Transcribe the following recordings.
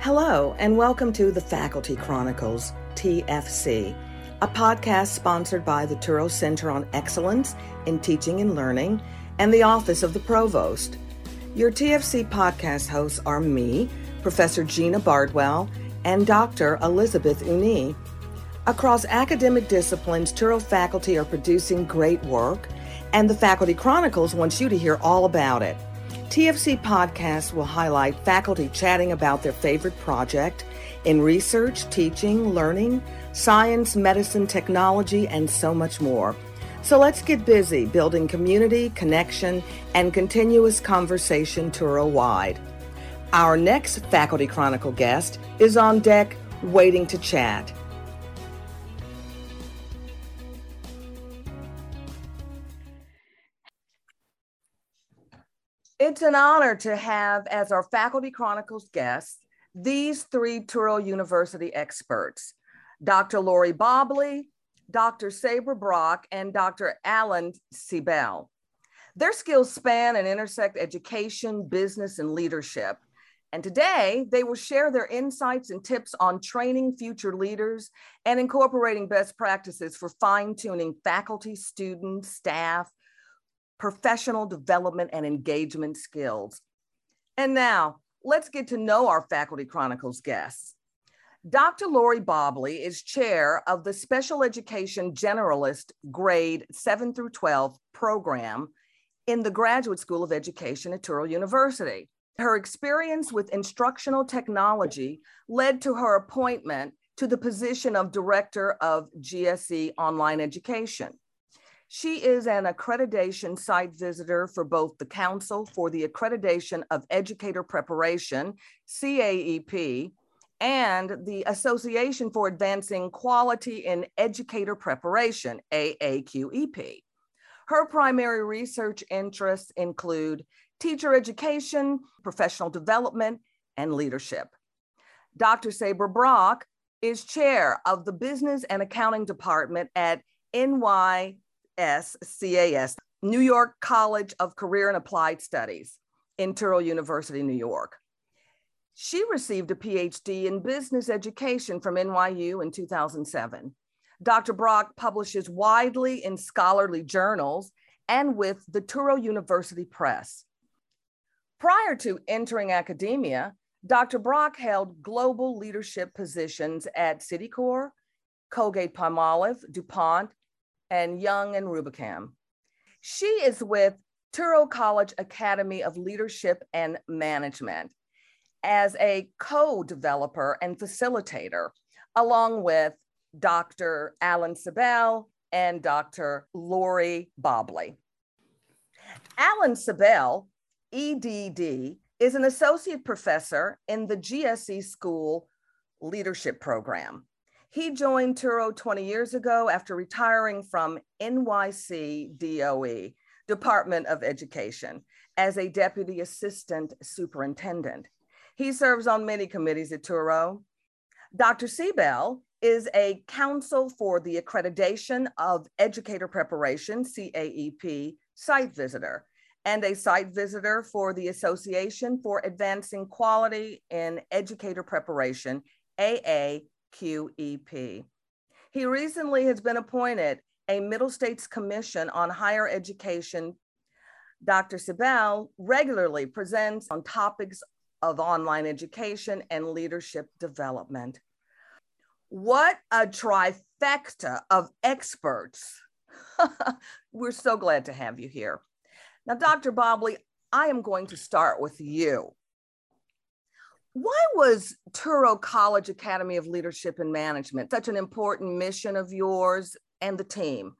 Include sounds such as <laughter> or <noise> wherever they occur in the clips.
Hello, and welcome to the Faculty Chronicles, TFC, a podcast sponsored by the Touro Center on Excellence in Teaching and Learning and the Office of the Provost. Your TFC podcast hosts are me, Professor Gina Bardwell, and Dr. Elizabeth Uni. Across academic disciplines, Touro faculty are producing great work, and the Faculty Chronicles wants you to hear all about it. TFC podcasts will highlight faculty chatting about their favorite project in research, teaching, learning, science, medicine, technology, and so much more. So let's get busy building community, connection, and continuous conversation Touro wide. Our next Faculty Chronicle guest is on deck waiting to chat. It's an honor to have as our Faculty Chronicles guests these three Touro University experts Dr. Lori Bobley, Dr. Sabra Brock, and Dr. Alan Sebel. Their skills span and intersect education, business, and leadership. And today, they will share their insights and tips on training future leaders and incorporating best practices for fine tuning faculty, students, staff, professional development, and engagement skills. And now, let's get to know our Faculty Chronicles guests. Dr. Lori Bobley is chair of the Special Education Generalist Grade 7 through 12 program in the Graduate School of Education at Touro University. Her experience with instructional technology led to her appointment to the position of Director of GSE Online Education. She is an accreditation site visitor for both the Council for the Accreditation of Educator Preparation, CAEP, and the Association for Advancing Quality in Educator Preparation, AAQEP. Her primary research interests include teacher education, professional development, and leadership. Dr. Sabra Brock is chair of the Business and Accounting Department at NY SCAS, New York College of Career and Applied Studies in University, New York. She received a PhD in business education from NYU in 2007. Dr. Brock publishes widely in scholarly journals and with the Touro University Press. Prior to entering academia, Dr. Brock held global leadership positions at Citicorp, Colgate Palmolive, DuPont, and Young and Rubicam. She is with Touro College Academy of Leadership and Management as a co-developer and facilitator, along with Dr. Alan Sebel and Dr. Lori Bobley. Alan Sebel, EDD, is an associate professor in the GSE School Leadership Program. He joined Touro 20 years ago after retiring from NYC DOE, Department of Education, as a deputy assistant superintendent. He serves on many committees at Touro. Dr. Sebel is a council for the accreditation of educator preparation, CAEP, site visitor, and a site visitor for the Association for Advancing Quality in Educator Preparation, AA QEP. He recently has been appointed a Middle States Commission on Higher Education. Dr. Sebel regularly presents on topics of online education and leadership development. What a trifecta of experts. <laughs> We're so glad to have you here. Now, Dr. Bobley, I am going to start with you. Why was Touro College Academy of Leadership and Management such an important mission of yours and the team?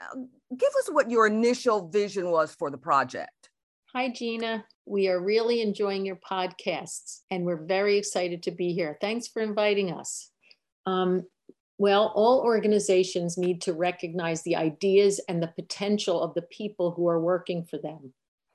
Uh, give us what your initial vision was for the project. Hi, Gina. We are really enjoying your podcasts and we're very excited to be here. Thanks for inviting us. Um, well, all organizations need to recognize the ideas and the potential of the people who are working for them.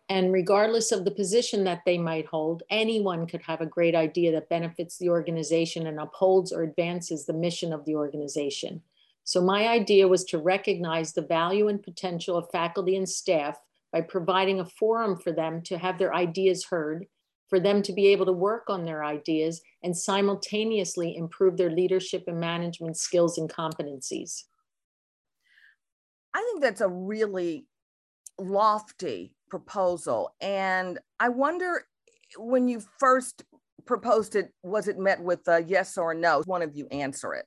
And regardless of the position that they might hold, anyone could have a great idea that benefits the organization and upholds or advances the mission of the organization. So, my idea was to recognize the value and potential of faculty and staff by providing a forum for them to have their ideas heard for them to be able to work on their ideas and simultaneously improve their leadership and management skills and competencies. I think that's a really lofty proposal. And I wonder when you first proposed it, was it met with a yes or a no? One of you answer it.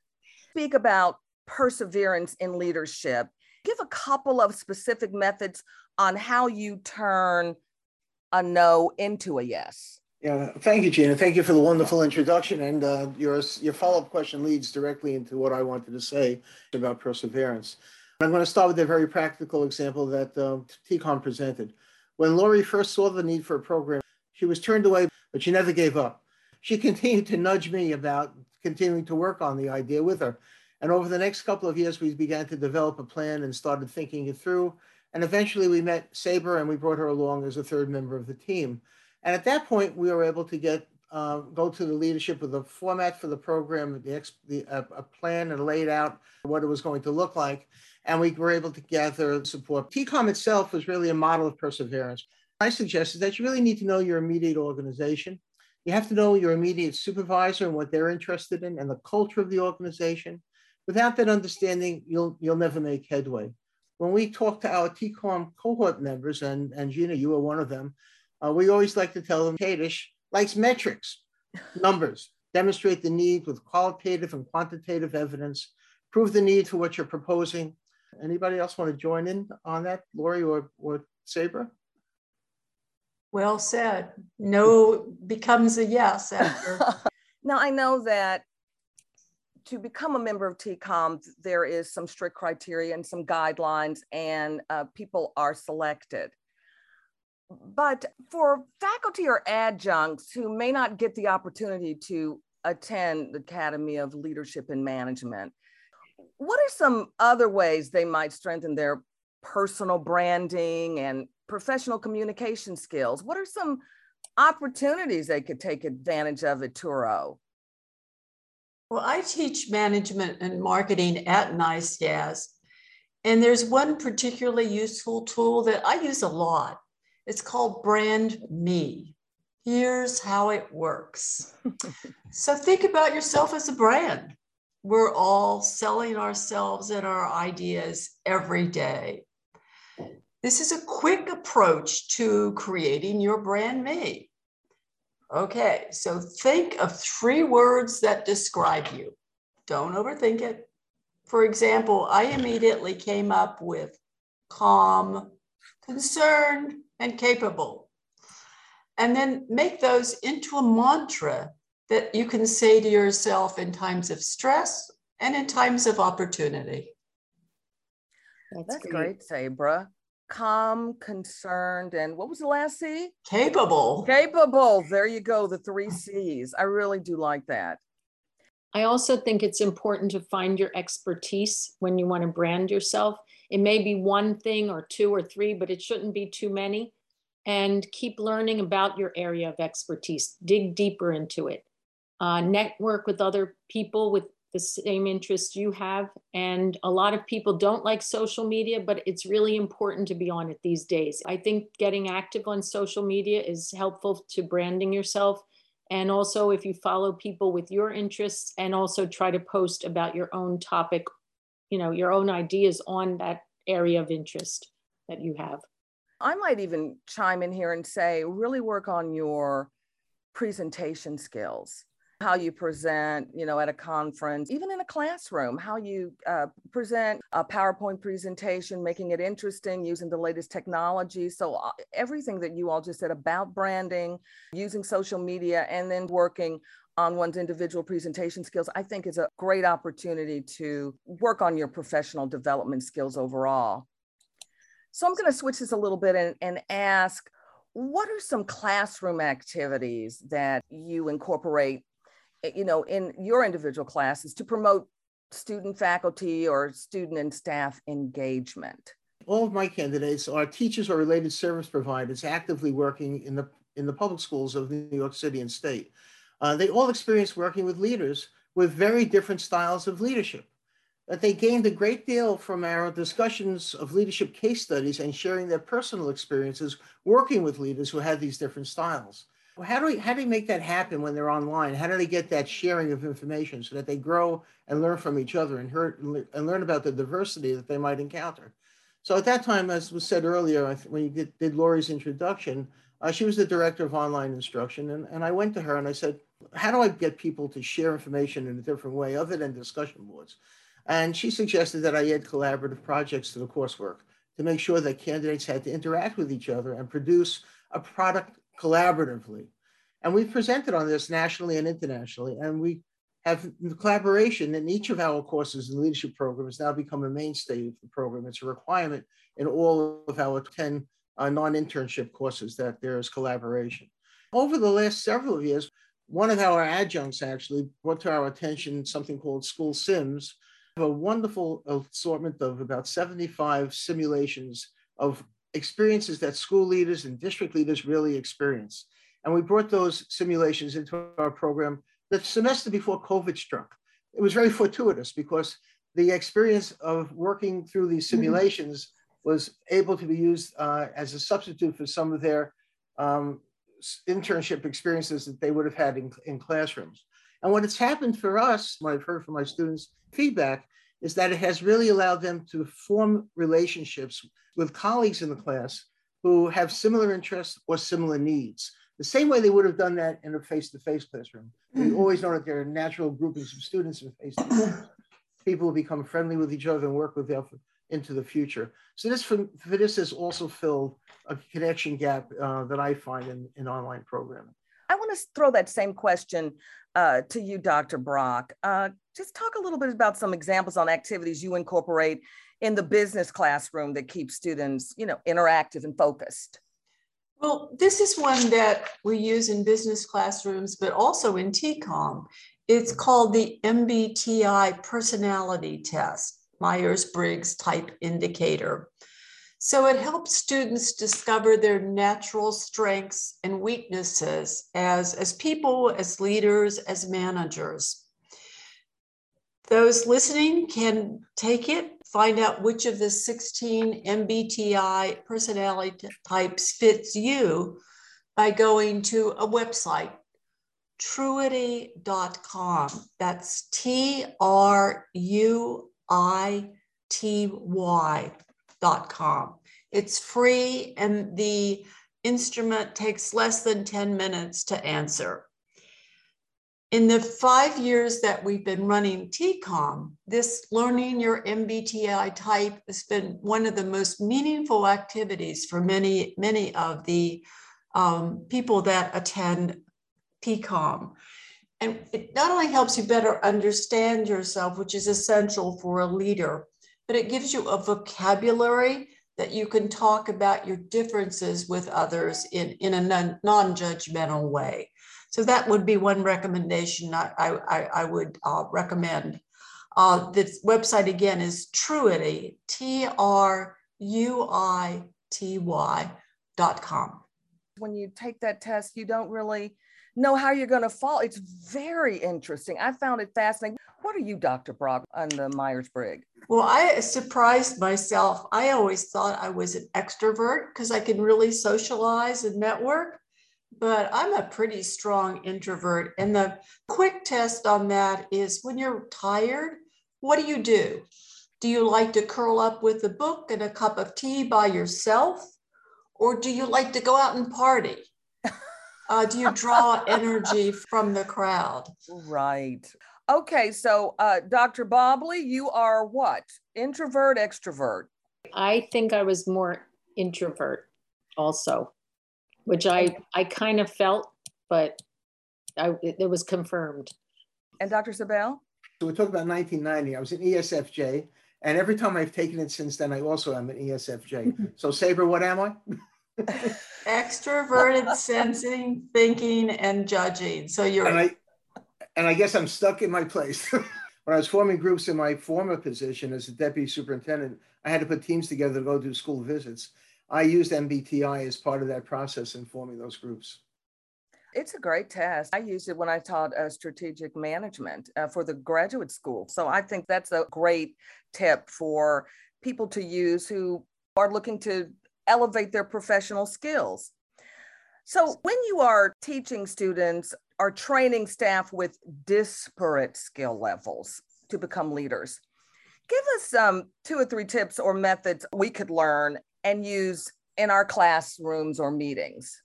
Speak about perseverance in leadership. Give a couple of specific methods on how you turn a no into a yes. Yeah, thank you, Gina. Thank you for the wonderful introduction. And uh, your, your follow up question leads directly into what I wanted to say about perseverance. I'm going to start with a very practical example that uh, TCALM presented. When Lori first saw the need for a program, she was turned away, but she never gave up. She <laughs> continued to nudge me about continuing to work on the idea with her. And over the next couple of years, we began to develop a plan and started thinking it through. And eventually we met Sabra and we brought her along as a third member of the team. And at that point, we were able to get uh, go to the leadership with a format for the program, the, the uh, a plan and laid out what it was going to look like and we were able to gather support. TCALM itself was really a model of perseverance. I suggested that you really need to know your immediate organization. You have to know your immediate supervisor and what they're interested in and the culture of the organization. Without that understanding, you'll, you'll never make headway. When we talk to our TCALM cohort members, and, and Gina, you were one of them, uh, we always like to tell them Kadish likes metrics, numbers, demonstrate the need with qualitative and quantitative evidence, prove the need for what you're proposing, Anybody else want to join in on that, Lori or, or Sabra? Well said. No becomes a yes after. <laughs> now, I know that to become a member of TCALM, there is some strict criteria and some guidelines, and uh, people are selected. But for faculty or adjuncts who may not get the opportunity to attend the Academy of Leadership and Management, what are some other ways they might strengthen their personal branding and professional communication skills? What are some opportunities they could take advantage of at Touro? Well, I teach management and marketing at NYSCAS, and there's one particularly useful tool that I use a lot. It's called Brand Me. Here's how it works. <laughs> so think about yourself as a brand we're all selling ourselves and our ideas every day. This is a quick approach to creating your brand me. Okay, so think of three words that describe you. Don't overthink it. For example, I immediately came up with calm, concerned, and capable. And then make those into a mantra that you can say to yourself in times of stress and in times of opportunity. That's, That's great. great, Sabra. Calm, concerned, and what was the last C? Capable. Capable. There you go, the three C's. I really do like that. I also think it's important to find your expertise when you want to brand yourself. It may be one thing or two or three, but it shouldn't be too many. And keep learning about your area of expertise, dig deeper into it uh, network with other people with the same interests you have. And a lot of people don't like social media, but it's really important to be on it these days. I think getting active on social media is helpful to branding yourself. And also, if you follow people with your interests and also try to post about your own topic, you know, your own ideas on that area of interest that you have. I might even chime in here and say, really work on your presentation skills how you present, you know, at a conference, even in a classroom, how you uh, present a PowerPoint presentation, making it interesting, using the latest technology. So uh, everything that you all just said about branding, using social media, and then working on one's individual presentation skills, I think is a great opportunity to work on your professional development skills overall. So I'm going to switch this a little bit and, and ask, what are some classroom activities that you incorporate Eh, you know, in your individual classes to promote student faculty or student and staff engagement? All of my candidates are teachers or related service providers actively working in the in the public schools of New York City and state. Uh, they all experienced working with leaders with very different styles of leadership. That they gained a great deal from our discussions of leadership case studies and sharing their personal experiences working with leaders who had these different styles. how do we how do we make that happen when they're online? How do they get that sharing of information so that they grow and learn from each other and, and learn about the diversity that they might encounter? So at that time, as was said earlier, when you did, did Lori's introduction, uh, she was the director of online instruction, and, and I went to her and I said, "How do I get people to share information in a different way other than discussion boards?" And she suggested that I add collaborative projects to the coursework to make sure that candidates had to interact with each other and produce a product collaboratively. And we've presented on this nationally and internationally, and we have collaboration in each of our courses in leadership program has now become a mainstay of the program. It's a requirement in all of our 10 uh, non-internship courses that there is collaboration. Over the last several years, one of our adjuncts actually brought to our attention something called School Sims, a wonderful assortment of about 75 simulations of experiences that school leaders and district leaders really experience. And we brought those simulations into our program the semester before COVID struck. It was very fortuitous because the experience of working through these mm-hmm. simulations mm-hmm. was able to be used uh, as a substitute for some of their um, internship experiences that they would have had in, in classrooms. And what has happened for us, what I've heard from my students' feedback, is that it has really allowed them to form relationships with colleagues in the class who have similar interests or similar needs. The same way they would have done that in a face-to-face classroom. We mm-hmm. always know that there are natural groupings of students in face-to-face. <coughs> People will become friendly with each other and work with them into the future. So this for, for this has also filled a connection gap uh, that I find in, in online programming. I want to throw that same question uh, to you, Dr. Brock. Uh, just talk a little bit about some examples on activities you incorporate in the business classroom that keep students, you know, interactive and focused. Well, this is one that we use in business classrooms, but also in TCALM. It's called the MBTI personality test, Myers-Briggs type indicator. So it helps students discover their natural strengths and weaknesses as, as people, as leaders, as managers. Those listening can take it, find out which of the 16 MBTI personality types fits you by going to a website, truity.com. That's T R U I T Y com. It's free and the instrument takes less than 10 minutes to answer. In the five years that we've been running TCALM, this learning your MBTI type has been one of the most meaningful activities for many, many of the um, people that attend TCALM. And it not only helps you better understand yourself, which is essential for a leader, but it gives you a vocabulary that you can talk about your differences with others in, in a non judgmental way. So that would be one recommendation I, I, I would uh, recommend. Uh, this website again is Truity, T R U I T Y dot com. When you take that test, you don't really know how you're going to fall. It's very interesting. I found it fascinating. What are you, Dr. Brock, on the Myers Briggs? Well, I surprised myself. I always thought I was an extrovert because I can really socialize and network, but I'm a pretty strong introvert. And the quick test on that is when you're tired, what do you do? Do you like to curl up with a book and a cup of tea by yourself? Or do you like to go out and party? Uh, do you draw energy from the crowd? Right. Okay, so uh, Dr. Bobley, you are what? Introvert, extrovert? I think I was more introvert also, which I, I kind of felt, but I, it, it was confirmed. And Dr. Sebel? So we're talking about 1990. I was an ESFJ, and every time I've taken it since then, I also am an ESFJ. so Sabra, what am I? <laughs> Extroverted <laughs> sensing, thinking, and judging. So you're and I, and I guess I'm stuck in my place. <laughs> when I was forming groups in my former position as a deputy superintendent, I had to put teams together to go do school visits. I used MBTI as part of that process in forming those groups. It's a great test. I used it when I taught uh, strategic management uh, for the graduate school. So I think that's a great tip for people to use who are looking to elevate their professional skills. So, when you are teaching students or training staff with disparate skill levels to become leaders, give us um, two or three tips or methods we could learn and use in our classrooms or meetings.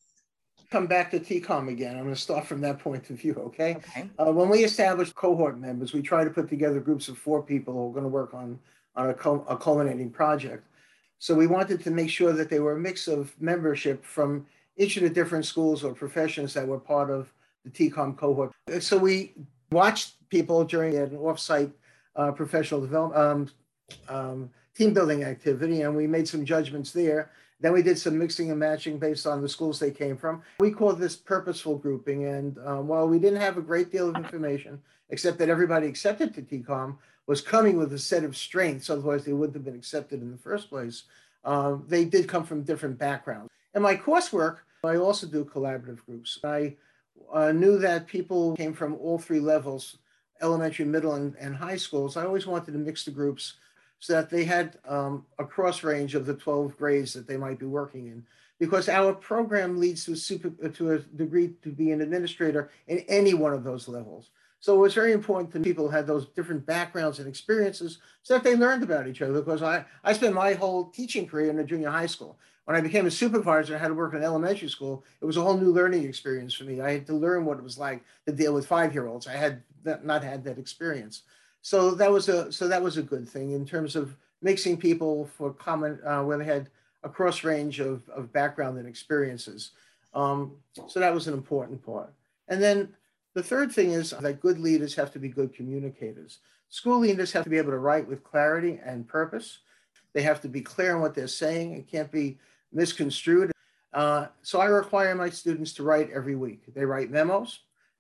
Come back to TCALM again. I'm going to start from that point of view, okay? Okay. Uh, when we establish cohort members, we try to put together groups of four people who are going to work on, on a, a culminating project. So we wanted to make sure that they were a mix of membership from each of the different schools or professions that were part of the TCALM cohort. So we watched people during an offsite uh, professional development um, um, team building activity, and we made some judgments there. Then we did some mixing and matching based on the schools they came from. We called this purposeful grouping, and um, while we didn't have a great deal of information, except that everybody accepted to TCALM was coming with a set of strengths, otherwise they wouldn't have been accepted in the first place. Uh, they did come from different backgrounds. In my coursework, I also do collaborative groups. I uh, knew that people came from all three levels, elementary, middle, and, and high schools. I always wanted to mix the groups so that they had um, a cross range of the 12 grades that they might be working in. Because our program leads to a, super, to a degree to be an administrator in any one of those levels. So it was very important that people had those different backgrounds and experiences so that they learned about each other. Because I, I spent my whole teaching career in a junior high school. When I became a supervisor, I had to work in elementary school. It was a whole new learning experience for me. I had to learn what it was like to deal with five-year-olds. I had not had that experience. So that was a so that was a good thing in terms of mixing people for common uh, where they had a cross range of, of background and experiences. Um, so that was an important part. And then the third thing is that good leaders have to be good communicators. School leaders have to be able to write with clarity and purpose. They have to be clear on what they're saying. It can't be misconstrued. Uh, so I require my students to write every week. They write memos,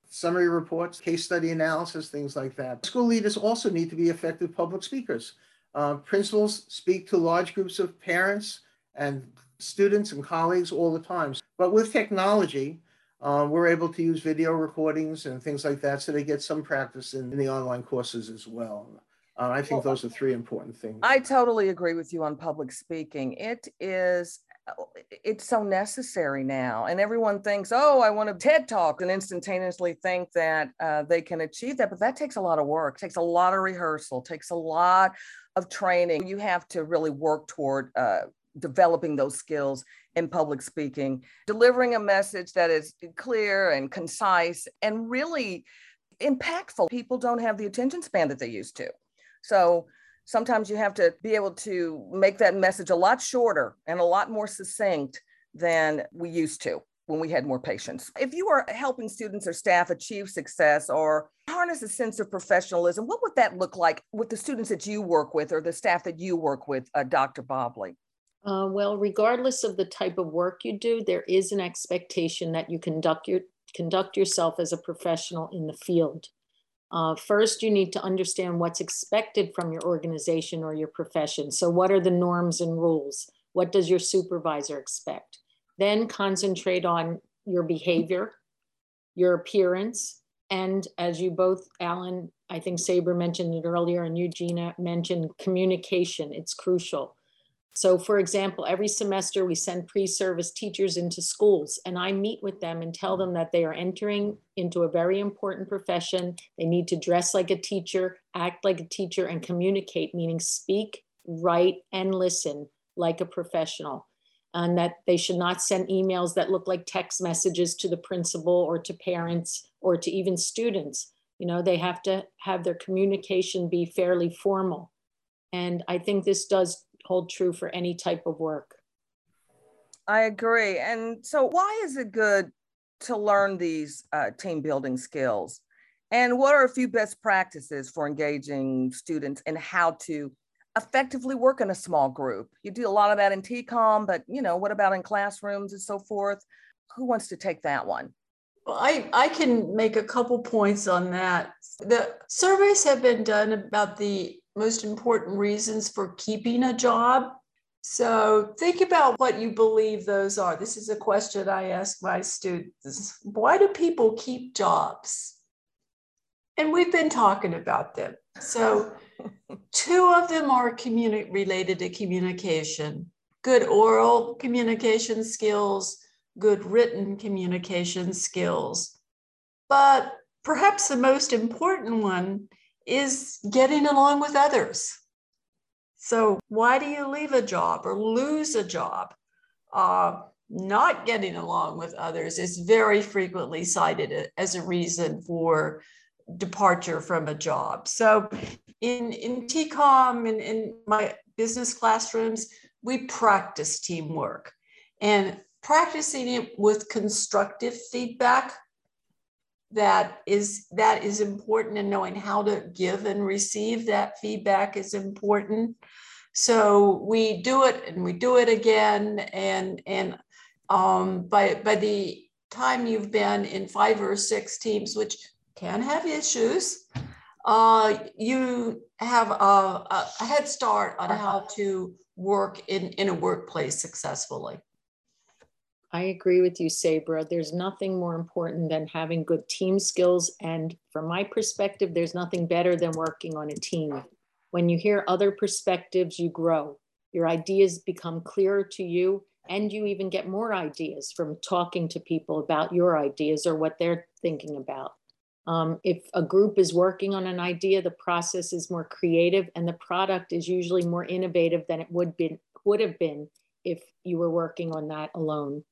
summary reports, case study analysis, things like that. School leaders also need to be effective public speakers. Uh, principals speak to large groups of parents and students and colleagues all the time. But with technology, um, we're able to use video recordings and things like that, so they get some practice in, in the online courses as well. Uh, I think well, those are three important things. I totally agree with you on public speaking. It is it's so necessary now and everyone thinks oh i want to ted talk and instantaneously think that uh, they can achieve that but that takes a lot of work takes a lot of rehearsal takes a lot of training you have to really work toward uh, developing those skills in public speaking, delivering a message that is clear and concise and really impactful. People don't have the attention span that they used to. So sometimes you have to be able to make that message a lot shorter and a lot more succinct than we used to when we had more patience. If you are helping students or staff achieve success or harness a sense of professionalism, what would that look like with the students that you work with or the staff that you work with, uh, Dr. Bobley? Uh, well, regardless of the type of work you do, there is an expectation that you conduct your conduct yourself as a professional in the field. Uh, first, you need to understand what's expected from your organization or your profession. So, what are the norms and rules? What does your supervisor expect? Then concentrate on your behavior, your appearance, and as you both, Alan, I think Sabra mentioned it earlier, and Eugenia mentioned communication. It's crucial. So, for example, every semester we send pre service teachers into schools, and I meet with them and tell them that they are entering into a very important profession. They need to dress like a teacher, act like a teacher, and communicate, meaning speak, write, and listen like a professional. And that they should not send emails that look like text messages to the principal or to parents or to even students. You know, they have to have their communication be fairly formal. And I think this does hold true for any type of work. I agree. And so, why is it good to learn these uh, team building skills? And what are a few best practices for engaging students in how to effectively work in a small group? You do a lot of that in TCALM, but you know, what about in classrooms and so forth? Who wants to take that one? Well, I, I can make a couple points on that. The surveys have been done about the most important reasons for keeping a job. So think about what you believe those are. This is a question I ask my students. Why do people keep jobs? And we've been talking about them. So two of them are communi- related to communication, good oral communication skills, good written communication skills. But perhaps the most important one is getting along with others. So, why do you leave a job or lose a job? Uh, not getting along with others is very frequently cited as a reason for departure from a job. So, in, in TCALM and in, in my business classrooms, we practice teamwork and practicing it with constructive feedback that is that is important and knowing how to give and receive. That feedback is important. So we do it and we do it again and and um, by by the time you've been in five or six teams which can have issues uh, you have a, a head start on how to work in in a workplace successfully I agree with you, Sabra. There's nothing more important than having good team skills. And from my perspective, there's nothing better than working on a team. When you hear other perspectives, you grow. Your ideas become clearer to you, and you even get more ideas from talking to people about your ideas or what they're thinking about. Um, if a group is working on an idea, the process is more creative, and the product is usually more innovative than it would be would have been if you were working on that alone.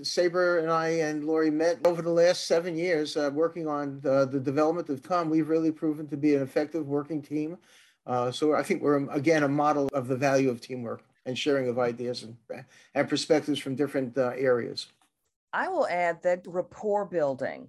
Sabra and I and Lori met over the last seven years uh, working on the, the, development of TCALM. We've really proven to be an effective working team. Uh, so I think we're, again, a model of the value of teamwork and sharing of ideas and, and perspectives from different uh, areas. I will add that rapport building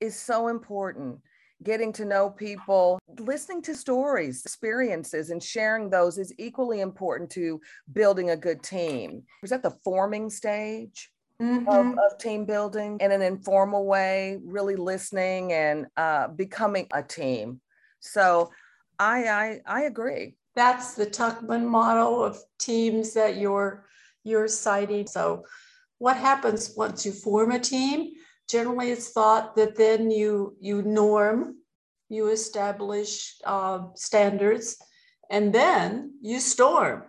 is so important. Getting to know people, listening to stories, experiences, and sharing those is equally important to building a good team. Is that the forming stage? Mm-hmm. of, of, team building in an informal way, really listening and uh, becoming a team. So I, I, I agree. That's the Tuckman model of teams that you're you're citing. So what happens once you form a team? Generally, it's thought that then you you norm, you establish uh, standards, and then you storm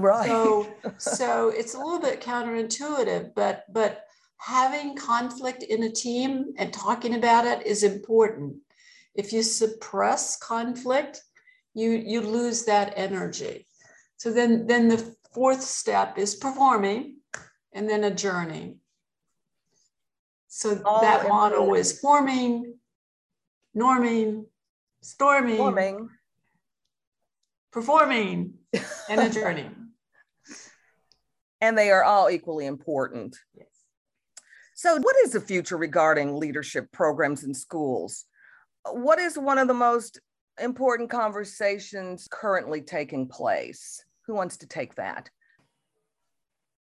Right. So so it's a little bit counterintuitive, but but having conflict in a team and talking about it is important. If you suppress conflict, you you lose that energy. So then then the fourth step is performing and then adjourning. So All that model is forming, norming, storming, forming, performing, and adjourning and they are all equally important. Yes. So, what is the future regarding leadership programs in schools? What is one of the most important conversations currently taking place? Who wants to take that?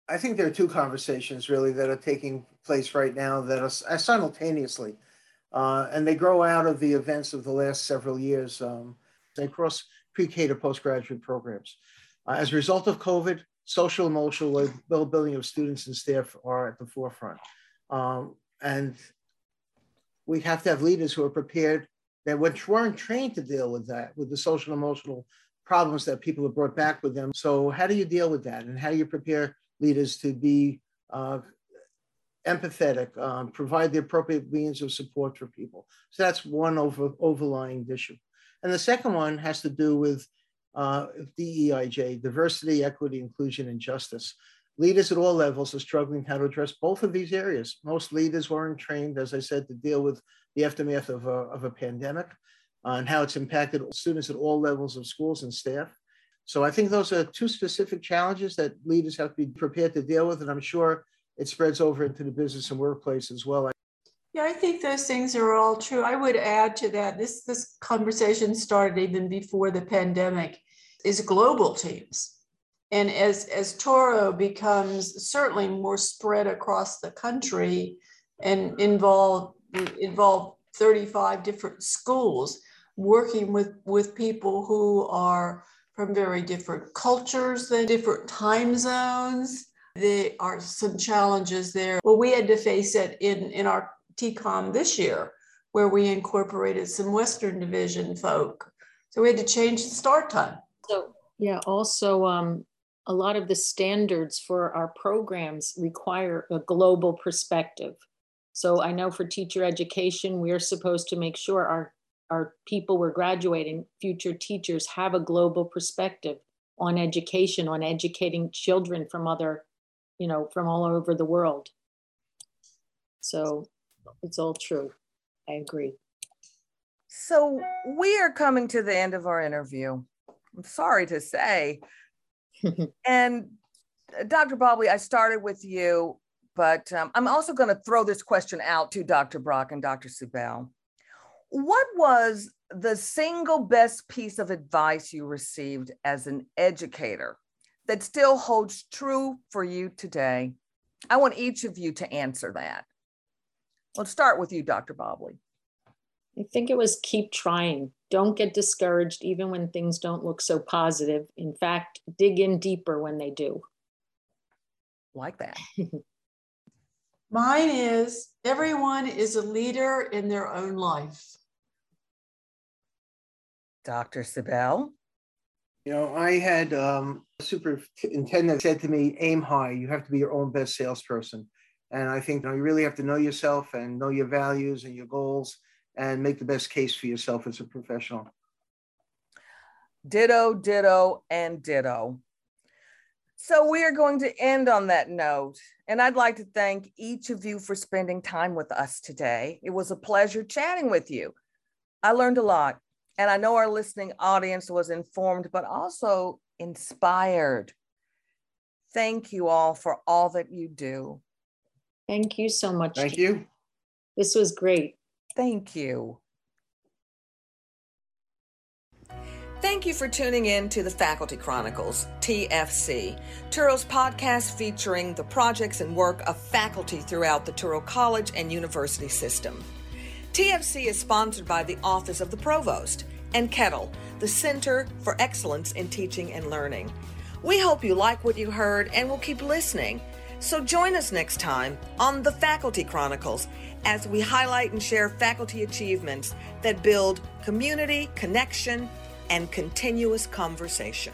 I think there are two conversations really that are taking place right now that are simultaneously, uh, and they grow out of the events of the last several years. Um, they cross pre-K to postgraduate programs. Uh, as a result of COVID, social emotional well-being of students and staff are at the forefront. Um, and we have to have leaders who are prepared that which weren't trained to deal with that, with the social emotional problems that people have brought back with them. So how do you deal with that? And how do you prepare leaders to be uh, empathetic, um, provide the appropriate means of support for people? So that's one over, overlying issue. And the second one has to do with uh, DEIJ, diversity, equity, inclusion, and justice. Leaders at all levels are struggling how to address both of these areas. Most leaders weren't trained, as I said, to deal with the aftermath of a, of a pandemic uh, and how it's impacted students at all levels of schools and staff. So I think those are two specific challenges that leaders have to be prepared to deal with, and I'm sure it spreads over into the business and workplace as well. Yeah, I think those things are all true. I would add to that this this conversation started even before the pandemic is global teams. And as as Touro becomes certainly more spread across the country and involve involve 35 different schools working with with people who are from very different cultures, and different time zones. There are some challenges there. Well, we had to face it in, in our TCALM this year, where we incorporated some Western Division folk. So we had to change the start time. So yeah, also um, a lot of the standards for our programs require a global perspective. So I know for teacher education, we're supposed to make sure our, our people we're graduating, future teachers, have a global perspective on education, on educating children from other, you know, from all over the world. So it's all true. I agree. So we are coming to the end of our interview. I'm sorry to say. <laughs> and uh, Dr. Bobley, I started with you, but um, I'm also going to throw this question out to Dr. Brock and Dr. Sebel. What was the single best piece of advice you received as an educator that still holds true for you today? I want each of you to answer that. Let's start with you, Dr. Bobley. I think it was keep trying. Don't get discouraged even when things don't look so positive. In fact, dig in deeper when they do. Like that. <laughs> Mine is everyone is a leader in their own life. Dr. Sebel. You know, I had um, a superintendent said to me, aim high. You have to be your own best salesperson. And I think you, know, you really have to know yourself and know your values and your goals and make the best case for yourself as a professional. Ditto, ditto, and ditto. So we are going to end on that note. And I'd like to thank each of you for spending time with us today. It was a pleasure chatting with you. I learned a lot. And I know our listening audience was informed, but also inspired. Thank you all for all that you do. Thank you so much. Thank you. This was great. Thank you. Thank you for tuning in to the Faculty Chronicles, TFC, Touro's podcast featuring the projects and work of faculty throughout the Touro College and University system. TFC is sponsored by the Office of the Provost and CETL, the Center for Excellence in Teaching and Learning. We hope you like what you heard and will keep listening. So join us next time on the Faculty Chronicles as we highlight and share faculty achievements that build community, connection, and continuous conversation.